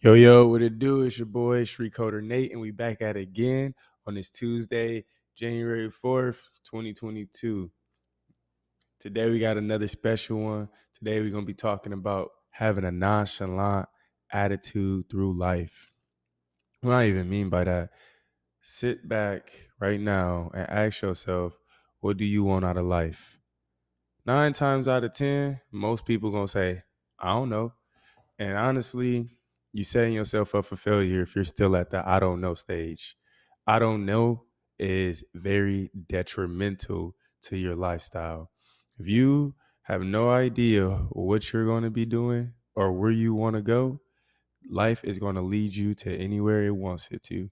Yo, yo, what it do? It's your boy, Street Coder Nate, and we back at it again on this Tuesday, January 4th, 2022. Today we got another special one. Today we're going to be talking about having a nonchalant attitude through life. What I even mean by that, sit back right now and ask yourself, what do you want out of life? Nine times out of 10, most people going to say, I don't know. And honestly, you setting yourself up for failure if you're still at the I don't know stage. I don't know is very detrimental to your lifestyle. If you have no idea what you're going to be doing or where you want to go, life is going to lead you to anywhere it wants it to.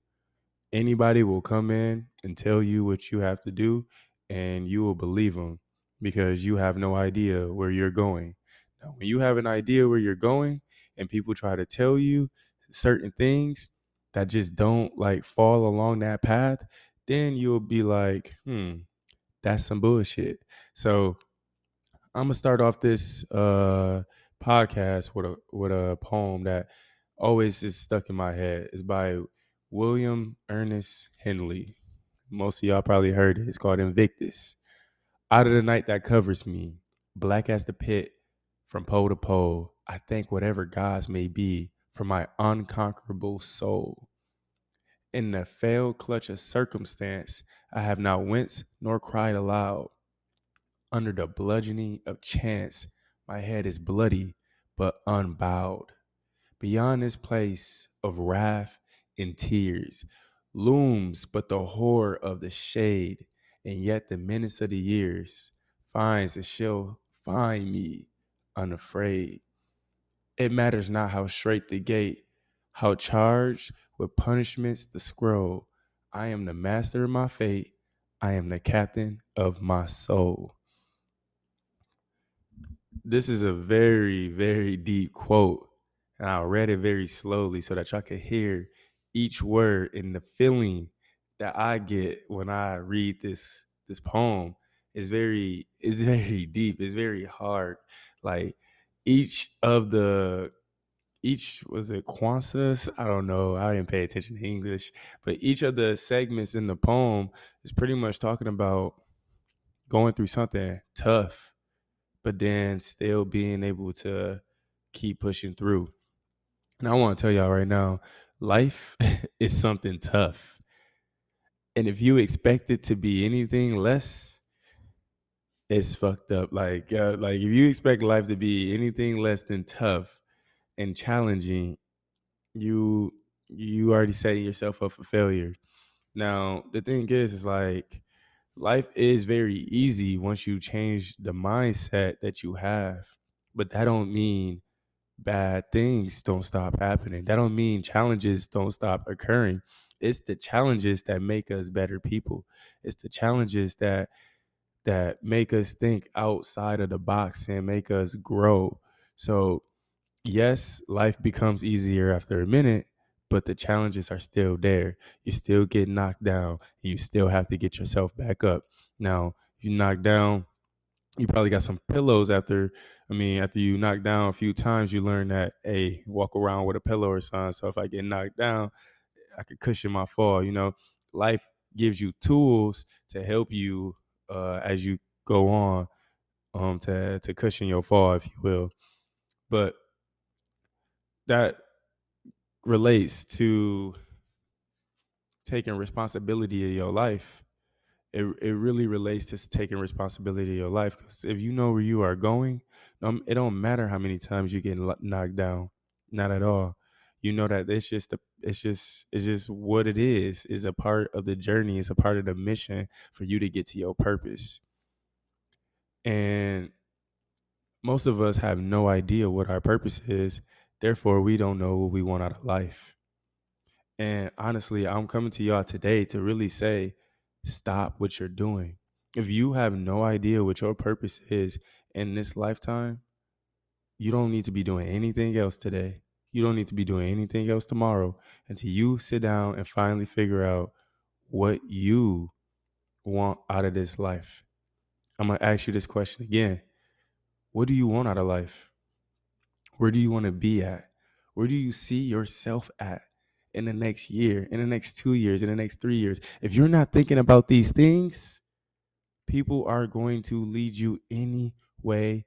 Anybody will come in and tell you what you have to do, and you will believe them because you have no idea where you're going. Now, when you have an idea where you're going, and people try to tell you certain things that just don't like fall along that path, then you'll be like, hmm, that's some bullshit. So I'm gonna start off this uh podcast with a with a poem that always is stuck in my head. It's by William Ernest Henley. Most of y'all probably heard it. It's called Invictus. Out of the night that covers me, black as the pit, from pole to pole, I thank whatever gods may be for my unconquerable soul. In the failed clutch of circumstance, I have not winced nor cried aloud. Under the bludgeoning of chance, my head is bloody but unbowed. Beyond this place of wrath and tears looms but the horror of the shade, and yet the menace of the years finds and shall find me unafraid. It matters not how straight the gate, how charged with punishments the scroll. I am the master of my fate. I am the captain of my soul. This is a very, very deep quote. And I read it very slowly so that y'all could hear each word and the feeling that I get when I read this this poem is very is very deep. It's very hard. Like each of the each was it stanza? I don't know. I didn't pay attention to English, but each of the segments in the poem is pretty much talking about going through something tough, but then still being able to keep pushing through. And I want to tell y'all right now, life is something tough. And if you expect it to be anything less, it's fucked up. Like, uh, like if you expect life to be anything less than tough and challenging, you you already setting yourself up for failure. Now, the thing is, is like life is very easy once you change the mindset that you have, but that don't mean bad things don't stop happening. That don't mean challenges don't stop occurring. It's the challenges that make us better people. It's the challenges that that make us think outside of the box and make us grow. So, yes, life becomes easier after a minute, but the challenges are still there. You still get knocked down. you still have to get yourself back up. Now, if you knock down, you probably got some pillows after i mean after you knock down a few times you learn that hey walk around with a pillow or something so if i get knocked down i could cushion my fall you know life gives you tools to help you uh, as you go on um to to cushion your fall if you will but that relates to taking responsibility of your life it it really relates to taking responsibility of your life. Because if you know where you are going, um, it don't matter how many times you get knocked down. Not at all. You know that it's just the it's just it's just what it is. Is a part of the journey. It's a part of the mission for you to get to your purpose. And most of us have no idea what our purpose is. Therefore, we don't know what we want out of life. And honestly, I'm coming to y'all today to really say stop what you're doing. If you have no idea what your purpose is in this lifetime, you don't need to be doing anything else today. You don't need to be doing anything else tomorrow until you sit down and finally figure out what you want out of this life. I'm going to ask you this question again. What do you want out of life? Where do you want to be at? Where do you see yourself at in the next year, in the next two years, in the next three years? If you're not thinking about these things, people are going to lead you any way,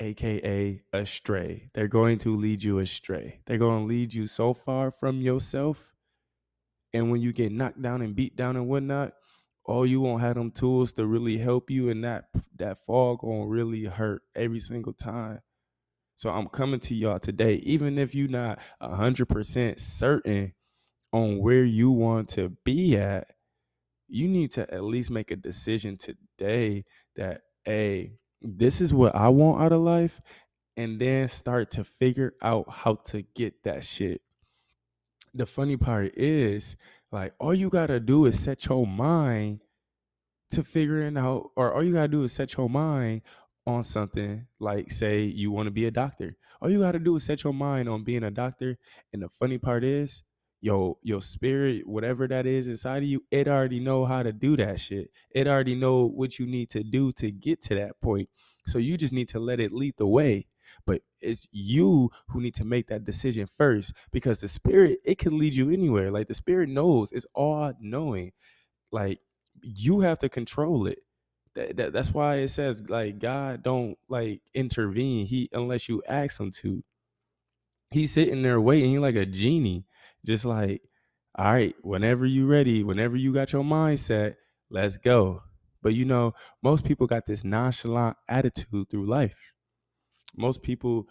aka astray. They're going to lead you astray. They're going to lead you so far from yourself. And when you get knocked down and beat down and whatnot, oh, you won't have them tools to really help you, and that that fall gonna really hurt every single time. So I'm coming to y'all today, even if you're not hundred percent certain on where you want to be at, you need to at least make a decision today that hey, this is what I want out of life, and then start to figure out how to get that shit. The funny part is, like, all you gotta do is set your mind to figuring out, or all you gotta do is set your mind on something like say you want to be a doctor all you got to do is set your mind on being a doctor and the funny part is your your spirit whatever that is inside of you it already know how to do that shit. It already know what you need to do to get to that point. So you just need to let it lead the way. But it's you who need to make that decision first because the spirit it can lead you anywhere. Like the spirit knows. It's all knowing. Like you have to control it. That, that, that's why it says like God don't like intervene. He unless you ask him to. He's sitting there waiting. He like a genie, just like, all right, whenever you ready, whenever you got your mindset, let's go. But you know, most people got this nonchalant attitude through life. Most people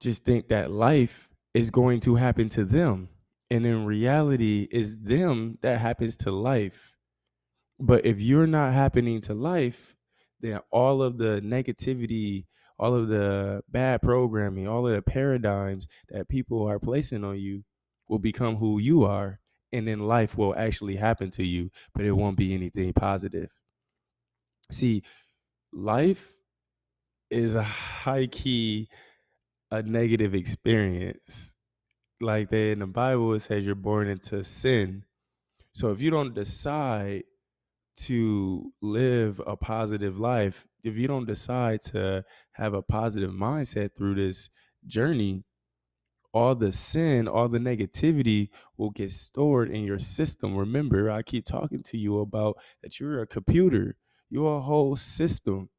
just think that life is going to happen to them. And in reality, it's them that happens to life. But if you're not happening to life, then all of the negativity, all of the bad programming, all of the paradigms that people are placing on you will become who you are. And then life will actually happen to you, but it won't be anything positive. See, life is a high key, a negative experience. Like that in the Bible, it says you're born into sin. So if you don't decide to live a positive life, if you don't decide to have a positive mindset through this journey, all the sin, all the negativity will get stored in your system. Remember, I keep talking to you about that you're a computer, you're a whole system.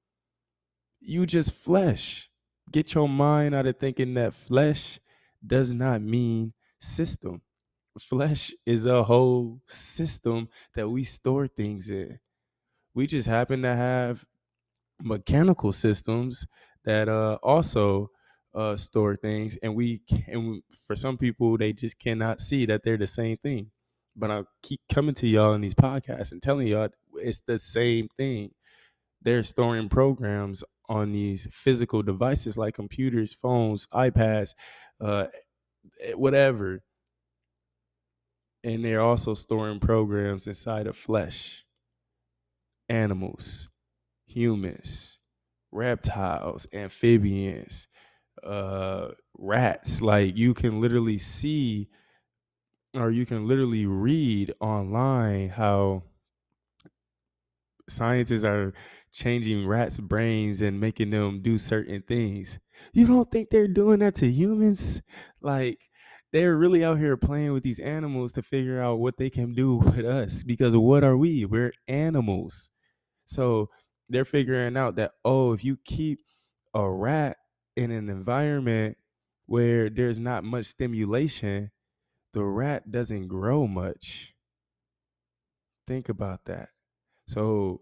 You just flesh. Get your mind out of thinking that flesh does not mean system flesh is a whole system that we store things in. We just happen to have mechanical systems that uh, also uh, store things, and we and for some people they just cannot see that they're the same thing. But I keep coming to y'all in these podcasts and telling y'all it's the same thing. They're storing programs on these physical devices like computers, phones, iPads, uh, eh, whatever and they're also storing programs inside of flesh, animals, humans, reptiles, amphibians, uh, rats. Like you can literally see or you can literally read online how scientists are changing rats' brains and making them do certain things. You don't think they're doing that to humans? Like they're really out here playing with these animals to figure out what they can do with us because what are we? We're animals. So they're figuring out that, oh, if you keep a rat in an environment where there's not much stimulation, the rat doesn't grow much. Think about that. So,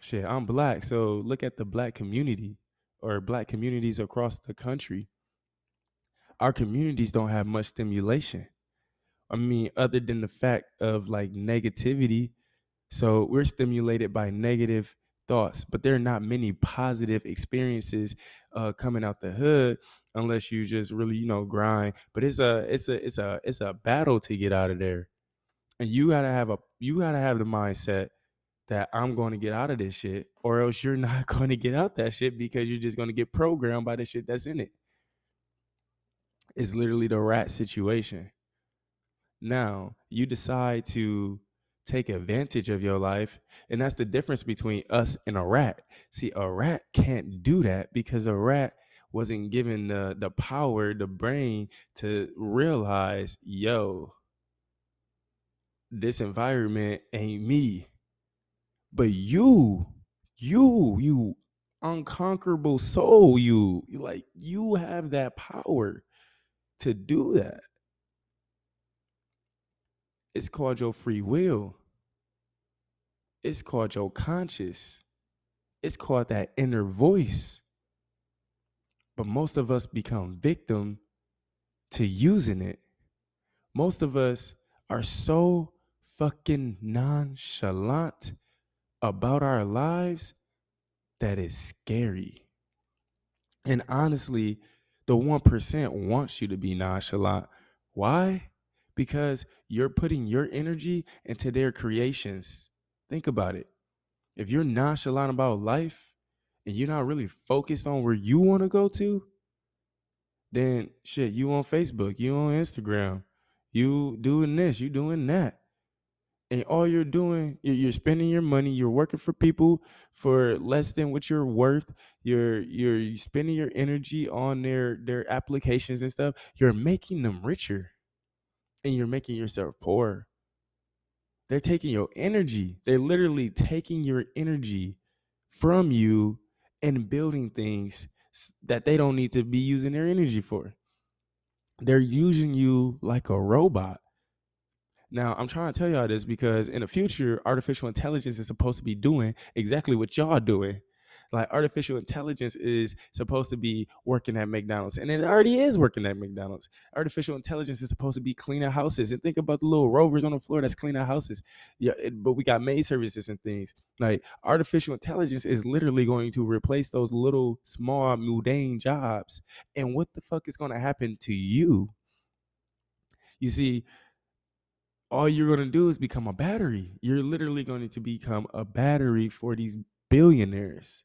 shit, I'm black. So look at the black community or black communities across the country our communities don't have much stimulation. I mean, other than the fact of like negativity. So we're stimulated by negative thoughts, but there are not many positive experiences uh, coming out the hood unless you just really, you know, grind. But it's a it's a it's a it's a battle to get out of there. And you gotta have a you gotta have the mindset that I'm going to get out of this shit, or else you're not going to get out that shit because you're just going to get programmed by the shit that's in it. it is literally the rat situation. Now, you decide to take advantage of your life, and that's the difference between us and a rat. See, a rat can't do that because a rat wasn't given the the power, the brain to realize, yo, this environment ain't me. But you, you, you unconquerable soul, you like you have that power to do that. It's called your free will. It's called your conscious. It's called that inner voice. But most of us become victim to using it. Most of us are so fucking nonchalant about our lives that is scary. And honestly, the 1% wants you to be nonchalant. Why? Because you're putting your energy into their creations. Think about it. If you're nonchalant about life and you're not really focused on where you want to go to, then shit, you on Facebook, you on Instagram, you doing this, you doing that. And all you're doing you're spending your money you're working for people for less than what you're worth. You're you're spending your energy on their their applications and stuff. You're making them richer and you're making yourself poor they're taking your energy. They're literally taking your energy from you and building things that they don't need to be using their energy for. They're using you like a robot. Now, I'm trying to tell y'all this because in the future, artificial intelligence is supposed to be doing exactly what y'all doing. Like artificial intelligence is supposed to be working at McDonald's, and it already is working at McDonald's. Artificial intelligence is supposed to be cleaning houses, and think about the little rovers on the floor that's cleaning houses. Yeah, it, but we got maid services and things. Like artificial intelligence is literally going to replace those little small mundane jobs. And what the fuck is going to happen to you? You see, all you're going to do is become a battery. You're literally going to become a battery for these billionaires.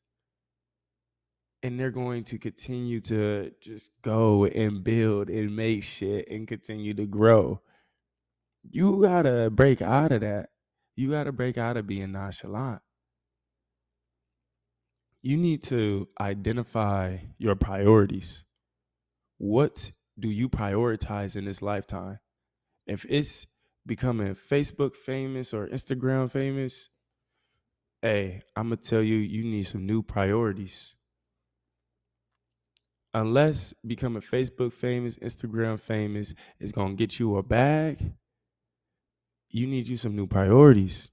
And they're going to continue to just go and build and make shit and continue to grow. You got to break out of that. You got to break out of being nonchalant. You need to identify your priorities. What do you prioritize in this lifetime? If it's becoming Facebook famous or Instagram famous, hey, I'm gonna tell you, you need some new priorities. Unless becoming Facebook famous, Instagram famous is gonna get you a bag, you need you some new priorities.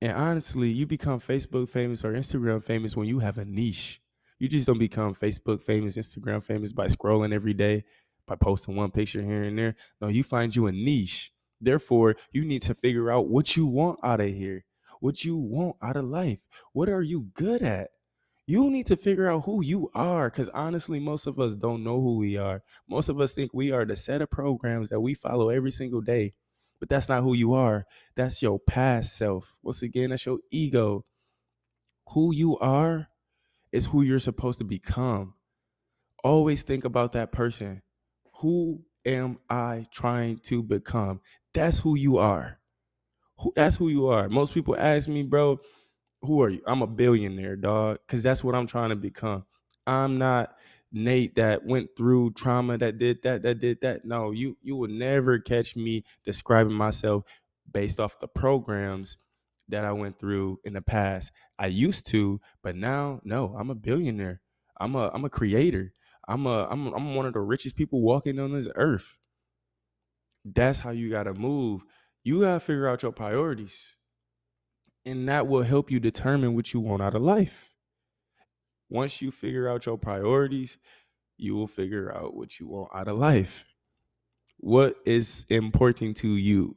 And honestly, you become Facebook famous or Instagram famous when you have a niche. You just don't become Facebook famous, Instagram famous by scrolling every day, by posting one picture here and there. No, you find you a niche Therefore, you need to figure out what you want out of here, what you want out of life. What are you good at? You need to figure out who you are because honestly, most of us don't know who we are. Most of us think we are the set of programs that we follow every single day, but that's not who you are. That's your past self. Once again, that's your ego. Who you are is who you're supposed to become. Always think about that person. Who am I trying to become? That's who you are. That's who you are. Most people ask me, bro, who are you? I'm a billionaire, dog, because that's what I'm trying to become. I'm not Nate that went through trauma that did that, that did that. No, you you will never catch me describing myself based off the programs that I went through in the past. I used to, but now no, I'm a billionaire. I'm a I'm a creator. I'm a I'm I'm one of the richest people walking on this earth. That's how you got to move. You got to figure out your priorities. And that will help you determine what you want out of life. Once you figure out your priorities, you will figure out what you want out of life. What is important to you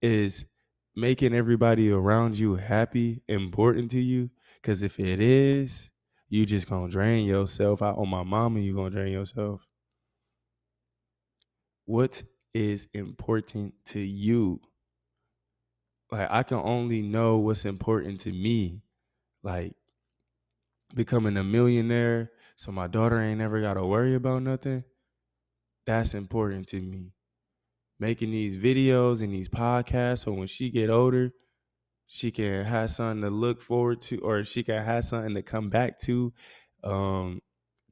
is making everybody around you happy important to you. Because if it is, you just gonna drain yourself out on my mama, you gonna drain yourself. What is important to you. Like I can only know what's important to me. Like becoming a millionaire so my daughter ain't never got to worry about nothing. That's important to me. Making these videos and these podcasts so when she get older, she can have something to look forward to or she can have something to come back to. Um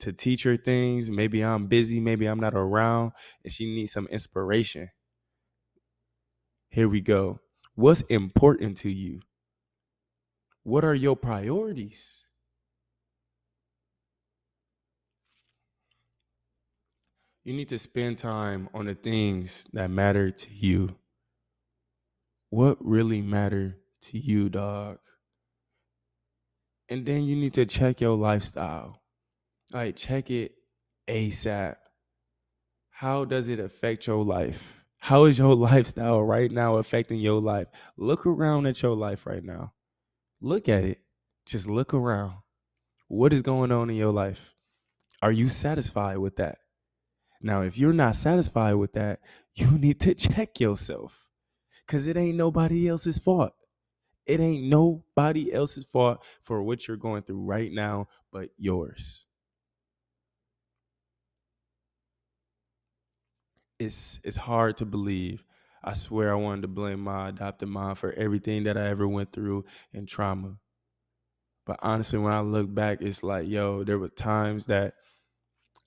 to teach her things. Maybe I'm busy, maybe I'm not around, and she needs some inspiration. Here we go. What's important to you? What are your priorities? You need to spend time on the things that matter to you. What really matter to you, dog? And then you need to check your lifestyle. Like check it ASAP. How does it affect your life? How is your lifestyle right now affecting your life? Look around at your life right now. Look at it. Just look around. What is going on in your life? Are you satisfied with that? Now, if you're not satisfied with that, you need to check yourself because it ain't nobody else's fault. It ain't nobody else's fault for what you're going through right now but yours. It's it's hard to believe. I swear I wanted to blame my adopted mom for everything that I ever went through and trauma. But honestly, when I look back, it's like, yo, there were times that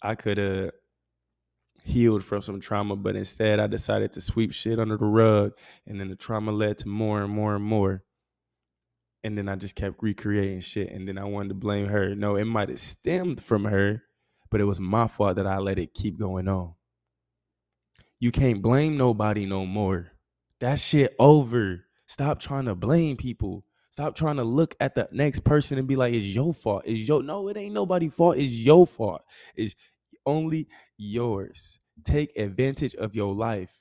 I could have healed from some trauma, but instead I decided to sweep shit under the rug. And then the trauma led to more and more and more. And then I just kept recreating shit. And then I wanted to blame her. No, it might have stemmed from her, but it was my fault that I let it keep going on. You can't blame nobody no more. That shit over. Stop trying to blame people. Stop trying to look at the next person and be like, it's your fault. It's your no, it ain't nobody's fault. It's your fault. It's only yours. Take advantage of your life.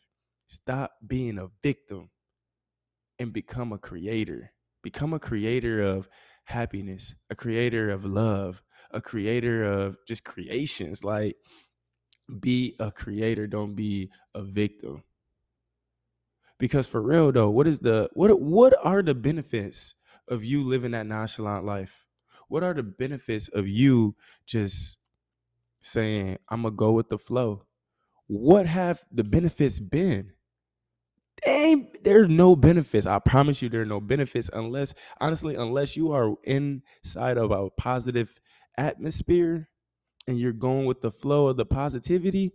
Stop being a victim and become a creator. Become a creator of happiness, a creator of love, a creator of just creations. Like, be a creator, don't be a victim. Because for real though, what is the what what are the benefits of you living that nonchalant life? What are the benefits of you just saying, I'm gonna go with the flow. What have the benefits been? Ain't there's no benefits. I promise you there are no benefits unless honestly, unless you are inside of a positive atmosphere and you're going with the flow of the positivity,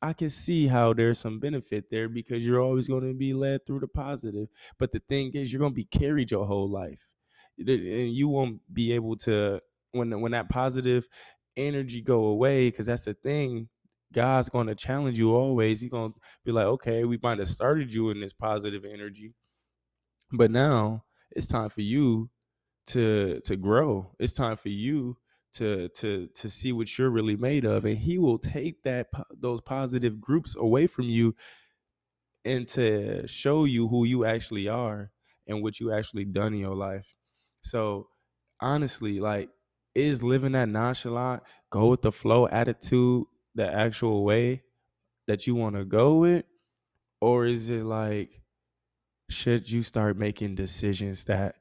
I can see how there's some benefit there because you're always going to be led through the positive. But the thing is, you're going to be carried your whole life, and you won't be able to when when that positive energy go away because that's the thing god's going to challenge you always. He's going to be like okay we might have started you in this positive energy but now it's time for you to to grow. It's time for you to to to see what you're really made of and he will take that those positive groups away from you and to show you who you actually are and what you actually done in your life so honestly like is living that nonchalant, go with the flow attitude the actual way that you want to go with? Or is it like, should you start making decisions that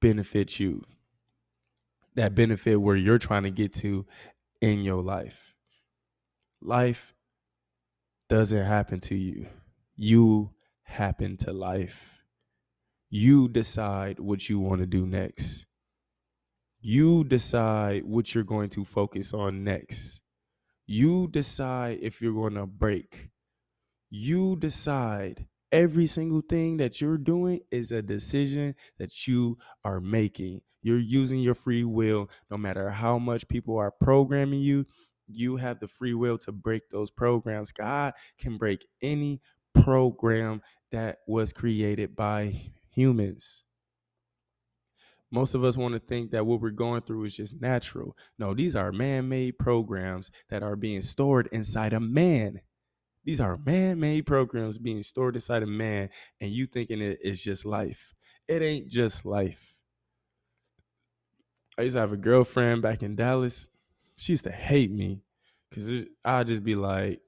benefit you? That benefit where you're trying to get to in your life. Life doesn't happen to you, you happen to life. You decide what you want to do next. You decide what you're going to focus on next. You decide if you're going to break. You decide every single thing that you're doing is a decision that you are making. You're using your free will no matter how much people are programming you. You have the free will to break those programs. God can break any program that was created by humans most of us want to think that what we're going through is just natural. No, these are man made programs that are being stored inside a man. These are man made programs being stored inside a man, and you thinking it is just life. It ain't just life. I used to have a girlfriend back in Dallas. She used to hate me because I'd just be like,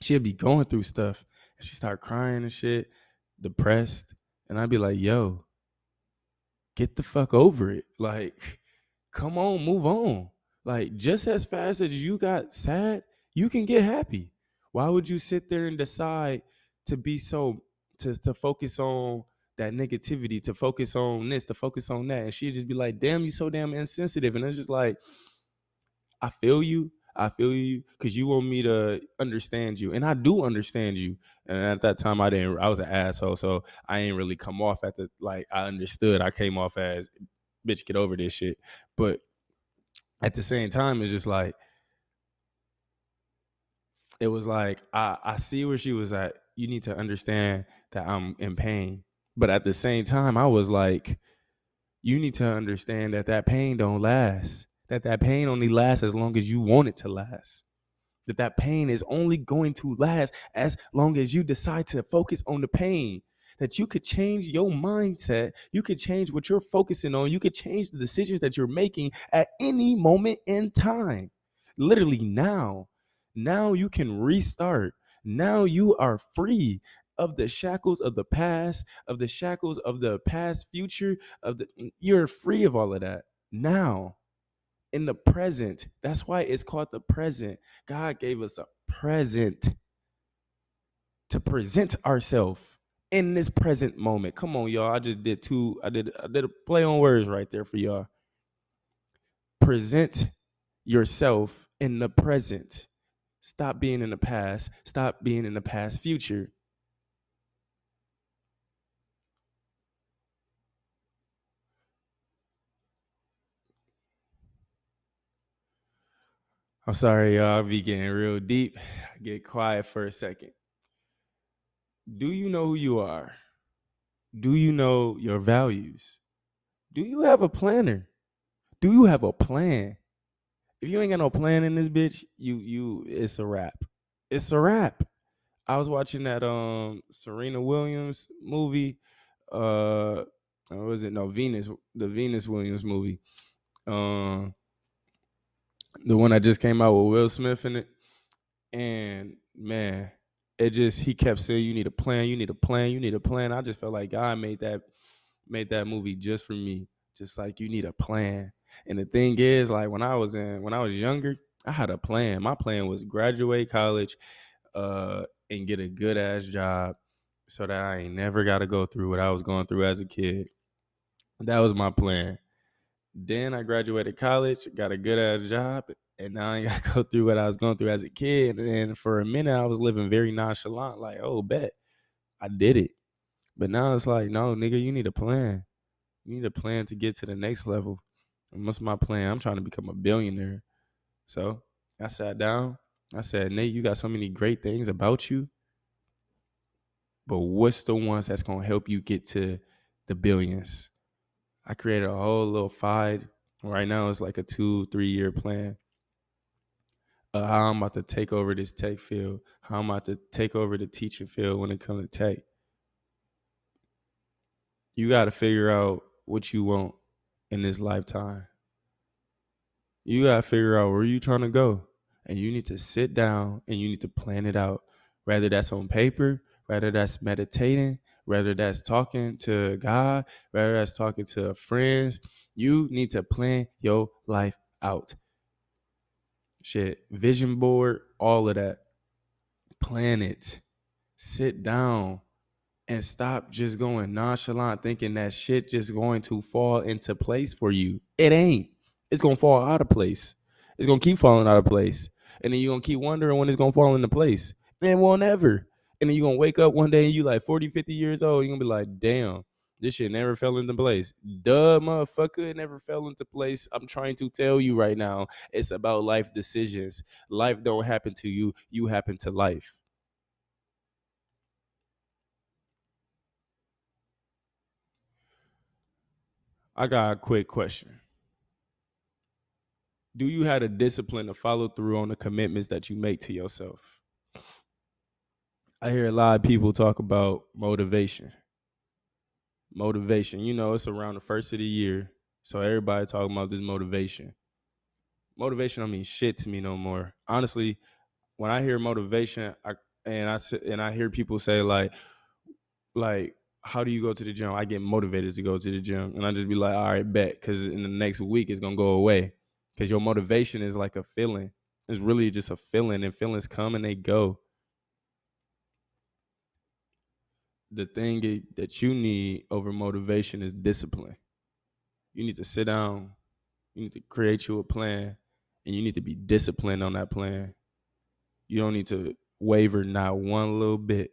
she'd be going through stuff and she start crying and shit, depressed. And I'd be like, yo, get the fuck over it. Like, come on, move on. Like, just as fast as you got sad, you can get happy. Why would you sit there and decide to be so to to focus on that negativity, to focus on this, to focus on that? And she'd just be like, damn, you so damn insensitive. And it's just like, I feel you. I feel you because you want me to understand you, and I do understand you. And at that time, I didn't. I was an asshole, so I ain't really come off at the like. I understood. I came off as, bitch, get over this shit. But at the same time, it's just like it was like I I see where she was at. You need to understand that I'm in pain, but at the same time, I was like, you need to understand that that pain don't last. That that pain only lasts as long as you want it to last. That that pain is only going to last as long as you decide to focus on the pain. That you could change your mindset. You could change what you're focusing on. You could change the decisions that you're making at any moment in time. Literally now. Now you can restart. Now you are free of the shackles of the past, of the shackles of the past future, of the you're free of all of that. Now, in the present. That's why it's called the present. God gave us a present to present ourselves in this present moment. Come on, y'all. I just did two. I did I did a play on words right there for y'all. Present yourself in the present. Stop being in the past. Stop being in the past future. I'm sorry, y'all. I'll be getting real deep. Get quiet for a second. Do you know who you are? Do you know your values? Do you have a planner? Do you have a plan? If you ain't got no plan in this bitch, you you it's a wrap. It's a wrap. I was watching that um Serena Williams movie. Uh was it? No, Venus, the Venus Williams movie. Um the one that just came out with Will Smith in it. And man, it just he kept saying you need a plan, you need a plan, you need a plan. I just felt like God made that made that movie just for me. Just like you need a plan. And the thing is, like when I was in when I was younger, I had a plan. My plan was graduate college, uh, and get a good ass job so that I ain't never gotta go through what I was going through as a kid. That was my plan. Then I graduated college, got a good ass job, and now I got to go through what I was going through as a kid. And for a minute, I was living very nonchalant, like, oh, bet I did it. But now it's like, no, nigga, you need a plan. You need a plan to get to the next level. And what's my plan? I'm trying to become a billionaire. So I sat down. I said, Nate, you got so many great things about you. But what's the ones that's gonna help you get to the billions? I created a whole little five. Right now, it's like a two, three year plan. Uh, how I'm about to take over this tech field, how I'm about to take over the teaching field when it comes to tech. You got to figure out what you want in this lifetime. You got to figure out where you're trying to go. And you need to sit down and you need to plan it out. Whether that's on paper, whether that's meditating, whether that's talking to God, whether that's talking to friends, you need to plan your life out. Shit, vision board, all of that. Plan it. Sit down and stop just going nonchalant thinking that shit just going to fall into place for you. It ain't. It's going to fall out of place. It's going to keep falling out of place. And then you're going to keep wondering when it's going to fall into place. And it won't ever. And then you're to wake up one day and you like 40, 50 years old. You're to be like, damn, this shit never fell into place. Duh, motherfucker, it never fell into place. I'm trying to tell you right now, it's about life decisions. Life don't happen to you, you happen to life. I got a quick question. Do you have the discipline to follow through on the commitments that you make to yourself? I hear a lot of people talk about motivation. Motivation, you know, it's around the first of the year, so everybody talking about this motivation. Motivation don't mean shit to me no more. Honestly, when I hear motivation, I and I and I hear people say like, like, how do you go to the gym? I get motivated to go to the gym, and I just be like, all right, bet, because in the next week it's gonna go away, because your motivation is like a feeling. It's really just a feeling, and feelings come and they go. The thing that you need over motivation is discipline. You need to sit down, you need to create you a plan, And you need to be disciplined on that plan. You don't need to waver not one little bit.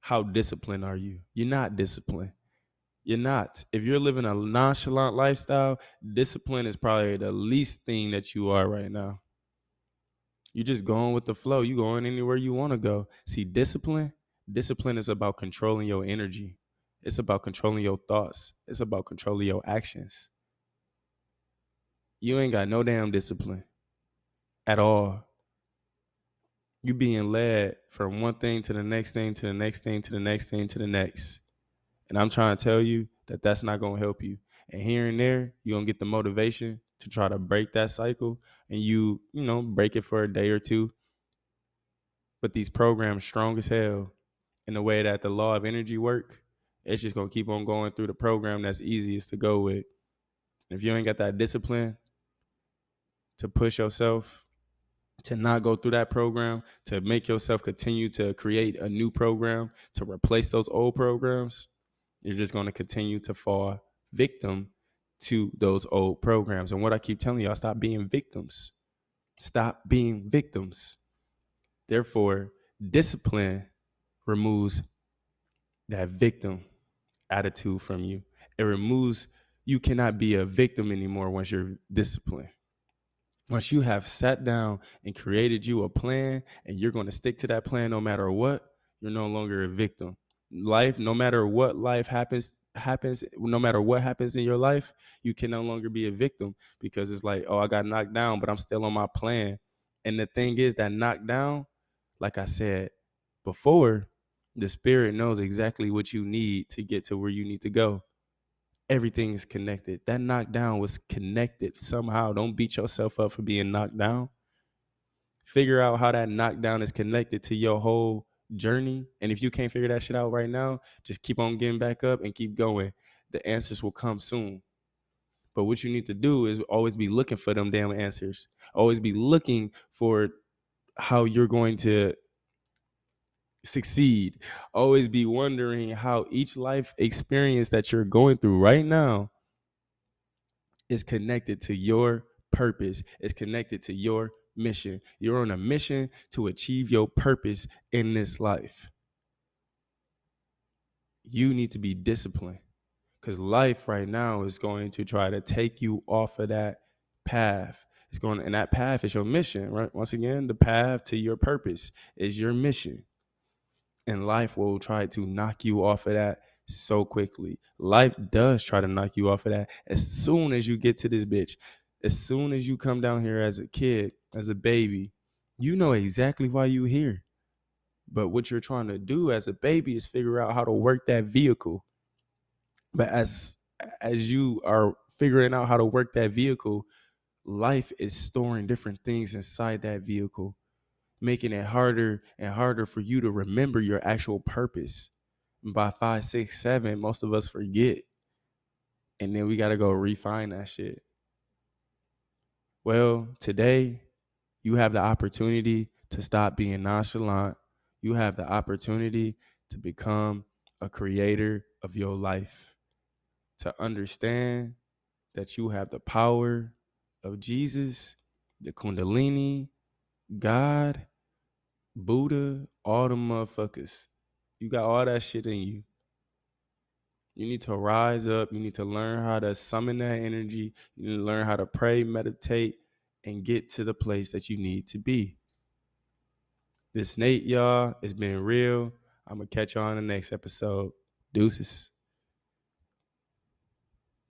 How disciplined are you? You're not disciplined. You're not. If you're living a nonchalant lifestyle, discipline is probably the least thing that you are right now. You're just going with the flow. You're going anywhere you want to go. See, discipline, discipline is about controlling your energy. It's about controlling your thoughts. It's about controlling your actions. You ain't got no damn discipline at all you being led from one thing to the next thing to the next thing to the next thing to the next. And I'm trying to tell you that that's not going to help you. And here and there, you're going to get the motivation to try to break that cycle and you, you know, break it for a day or two. But these programs strong as hell in the way that the law of energy work, it's just to keep on going through the program that's easiest to go with. If you ain't got that discipline to push yourself to not go through that program, to make yourself continue to create a new program to replace those old programs, you're just to continue to fall victim to those old programs. And what I keep telling y'all, stop being victims. Stop being victims. Therefore, discipline removes that victim attitude from you. It removes, you cannot be a victim anymore once you're disciplined. Once you have sat down and created you a plan and you're going to stick to that plan no matter what you're no longer a victim. Life no matter what life happens happens no matter what happens in your life you can no longer be a victim because it's like oh i got knocked down but i'm still on my plan. And the thing is that knockdown like i said before the spirit knows exactly what you need to get to where you need to go everything is connected. That knockdown was connected somehow. Don't beat yourself up for being knocked down. Figure out how that knockdown is connected to your whole journey. And if you can't figure that shit out right now, just keep on getting back up and keep going. The answers will come soon. But what you need to do is always be looking for them damn answers. Always be looking for how you're going to succeed. Always be wondering how each life experience that you're going through right now is connected to your purpose, is connected to your mission. You're on a mission to achieve your purpose in this life. You need to be disciplined because life right now is going to try to take you off of that path. It's going, and that path is your mission, right? Once again, the path to your purpose is your mission and life will try to knock you off of that so quickly. Life does try to knock you off of that as soon as you get to this bitch. As soon as you come down here as a kid, as a baby, you know exactly why you here. But what you're trying to do as a baby is figure out how to work that vehicle. But as as you are figuring out how to work that vehicle, life is storing different things inside that vehicle making it harder and harder for you to remember your actual purpose. And by five, six, seven, most of us forget. And then we got to go refine that shit. Well, today you have the opportunity to stop being nonchalant. You have the opportunity to become a creator of your life, to understand that you have the power of Jesus, the Kundalini, God, Buddha, all the motherfuckers. You got all that shit in you. You need to rise up. You need to learn how to summon that energy. You need to learn how to pray, meditate, and get to the place that you need to be. This Nate, y'all, it's been real. I'm going to catch y'all on the next episode. Deuces.